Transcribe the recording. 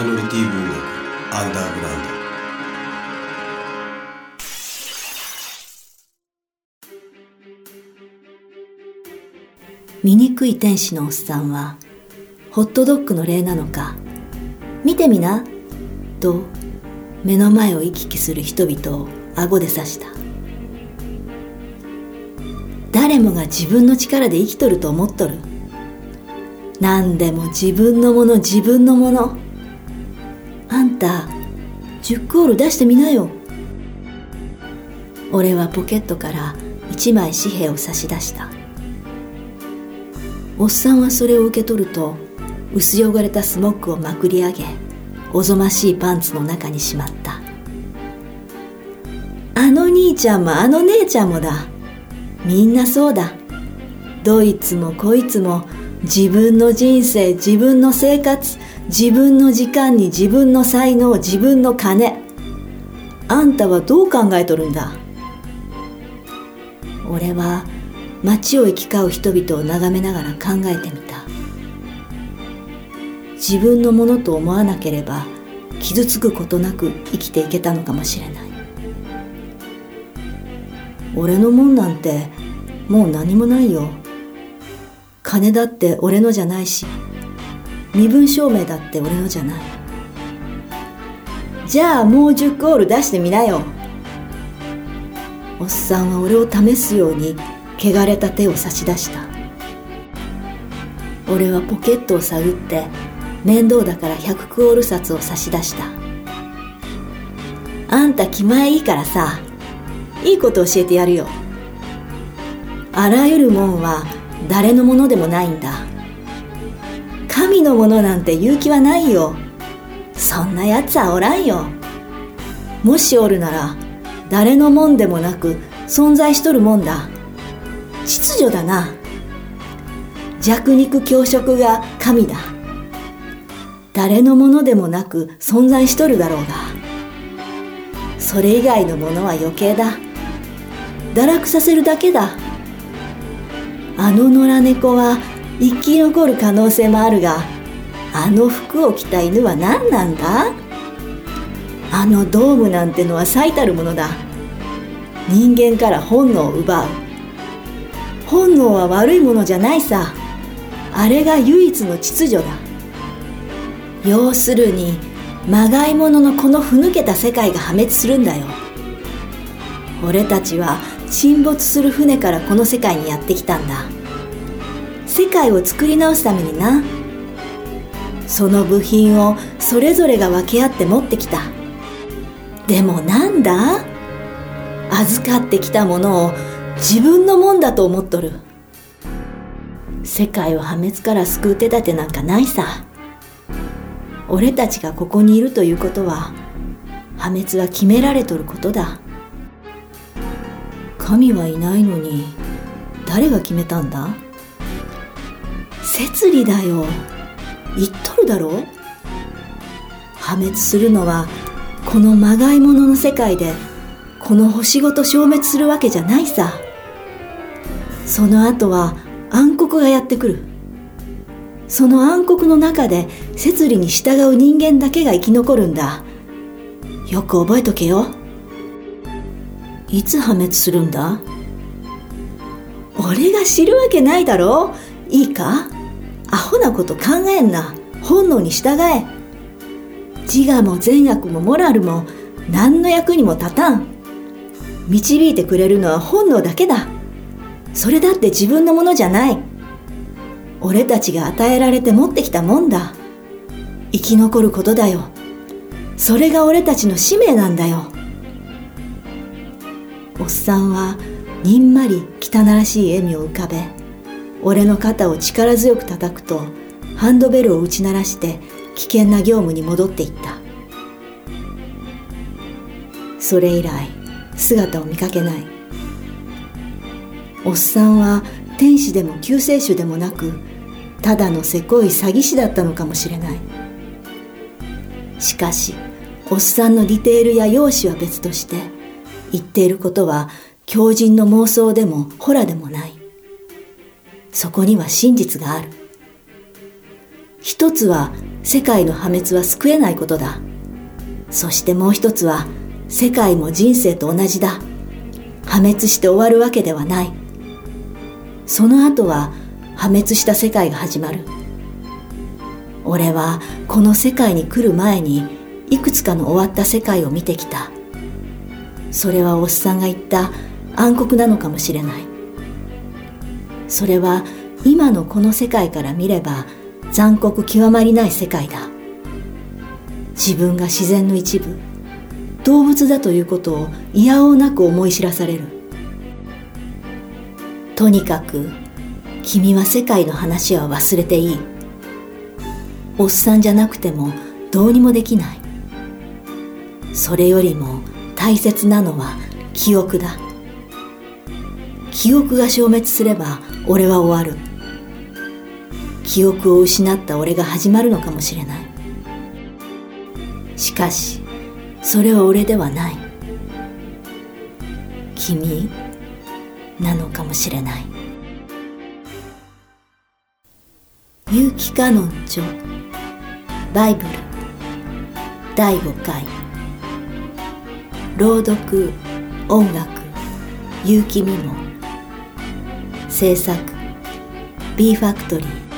イノリティ文学アンダーグラウンド。醜い天使のおっさんはホットドッグの例なのか見てみなと目の前を行き来する人々を顎で刺した。誰もが自分の力で生きとると思っとる。何でも自分のもの自分のもの。あんた10コール出してみなよ。俺はポケットから一枚紙幣を差し出した。おっさんはそれを受け取ると薄汚れたスモックをまくり上げおぞましいパンツの中にしまった。あの兄ちゃんもあの姉ちゃんもだ。みんなそうだ。どいつもこいつも自分の人生自分の生活自分の時間に自分の才能自分の金。あんたはどう考えとるんだ？俺は街を行き交う人々を眺めながら考えてみた。自分のものと思わなければ傷つくことなく生きていけたのかもしれない。俺のもんなんてもう何もないよ。金だって俺のじゃないし身分証明だって俺のじゃない。じゃあもう10コール出してみなよ。おっさんは俺を試すように汚れた手を差し出した。俺はポケットを探って面倒だから100クオール札を差し出した。あんた気前いいからさいいこと教えてやるよ。あらゆるもんは誰のものでもないんだ。神のものなんて言う気はないよ。そんなやつはおらんよ。もしおるなら誰のもんでもなく存在しとるもんだ。秩序だな。弱肉強食が神だ。誰のものでもなく存在しとるだろうがそれ以外のものは余計だ。堕落させるだけだ。あの野良猫は生き残る可能性もあるがあの服を着た犬は何なんだ？あのドームなんてのは最たるものだ。人間から本能を奪う。本能は悪いものじゃないさ。あれが唯一の秩序だ。要するにまがいもののこのふぬけた世界が破滅するんだよ。俺たちは沈没する船からこの世界にやってきたんだ。世界を作り直すためにな。その部品をそれぞれが分け合って持ってきた。でもなんだ？預かってきたものを自分のもんだと思っとる。世界を破滅から救う手立てなんかないさ。俺たちがここにいるということは破滅は決められとることだ。神はいないのに誰が決めたんだ？摂理だよ。言っとるだろ？破滅するのはこのまがいものの世界でこの星ごと消滅するわけじゃないさ。その後は暗黒がやってくる。その暗黒の中で摂理に従う人間だけが生き残るんだ。よく覚えとけよ。いつ破滅するんだ？俺が知るわけないだろ？いいか？アホなこと考えんな。本能に従え。自我も善悪もモラルも何の役にも立たん。導いてくれるのは本能だけだ。それだって自分のものじゃない。俺たちが与えられて持ってきたもんだ。生き残ることだよ。それが俺たちの使命なんだよ。っさんはにんまり汚らしい笑みを浮かべ俺の肩を力強く叩くとハンドベルを打ち鳴らして危険な業務に戻っていった。それ以来姿を見かけない。おっさんは天使でも救世主でもなくただのせこい詐欺師だったのかもしれない。しかしおっさんのディテールや容姿は別として言っていることは強靭の妄想でもホラでもない。そこには真実がある。一つは世界の破滅は救えないことだ。そしてもう一つは世界も人生と同じだ。破滅して終わるわけではない。その後は破滅した世界が始まる。俺はこの世界に来る前にいくつかの終わった世界を見てきた。それはおっさんが言った暗黒なのかもしれない。それは今のこの世界から見れば残酷極まりない世界だ。自分が自然の一部動物だということをいやおうなく思い知らされる。とにかく君は世界の話は忘れていい。おっさんじゃなくてもどうにもできない。それよりも大切なのは記憶だ。記憶が消滅すれば俺は終わる。記憶を失った俺が始まるのかもしれない。しかしそれは俺ではない。君なのかもしれない。有機カノン著。バイブル。第5回。朗読音楽有機美も制作 B ファクトリー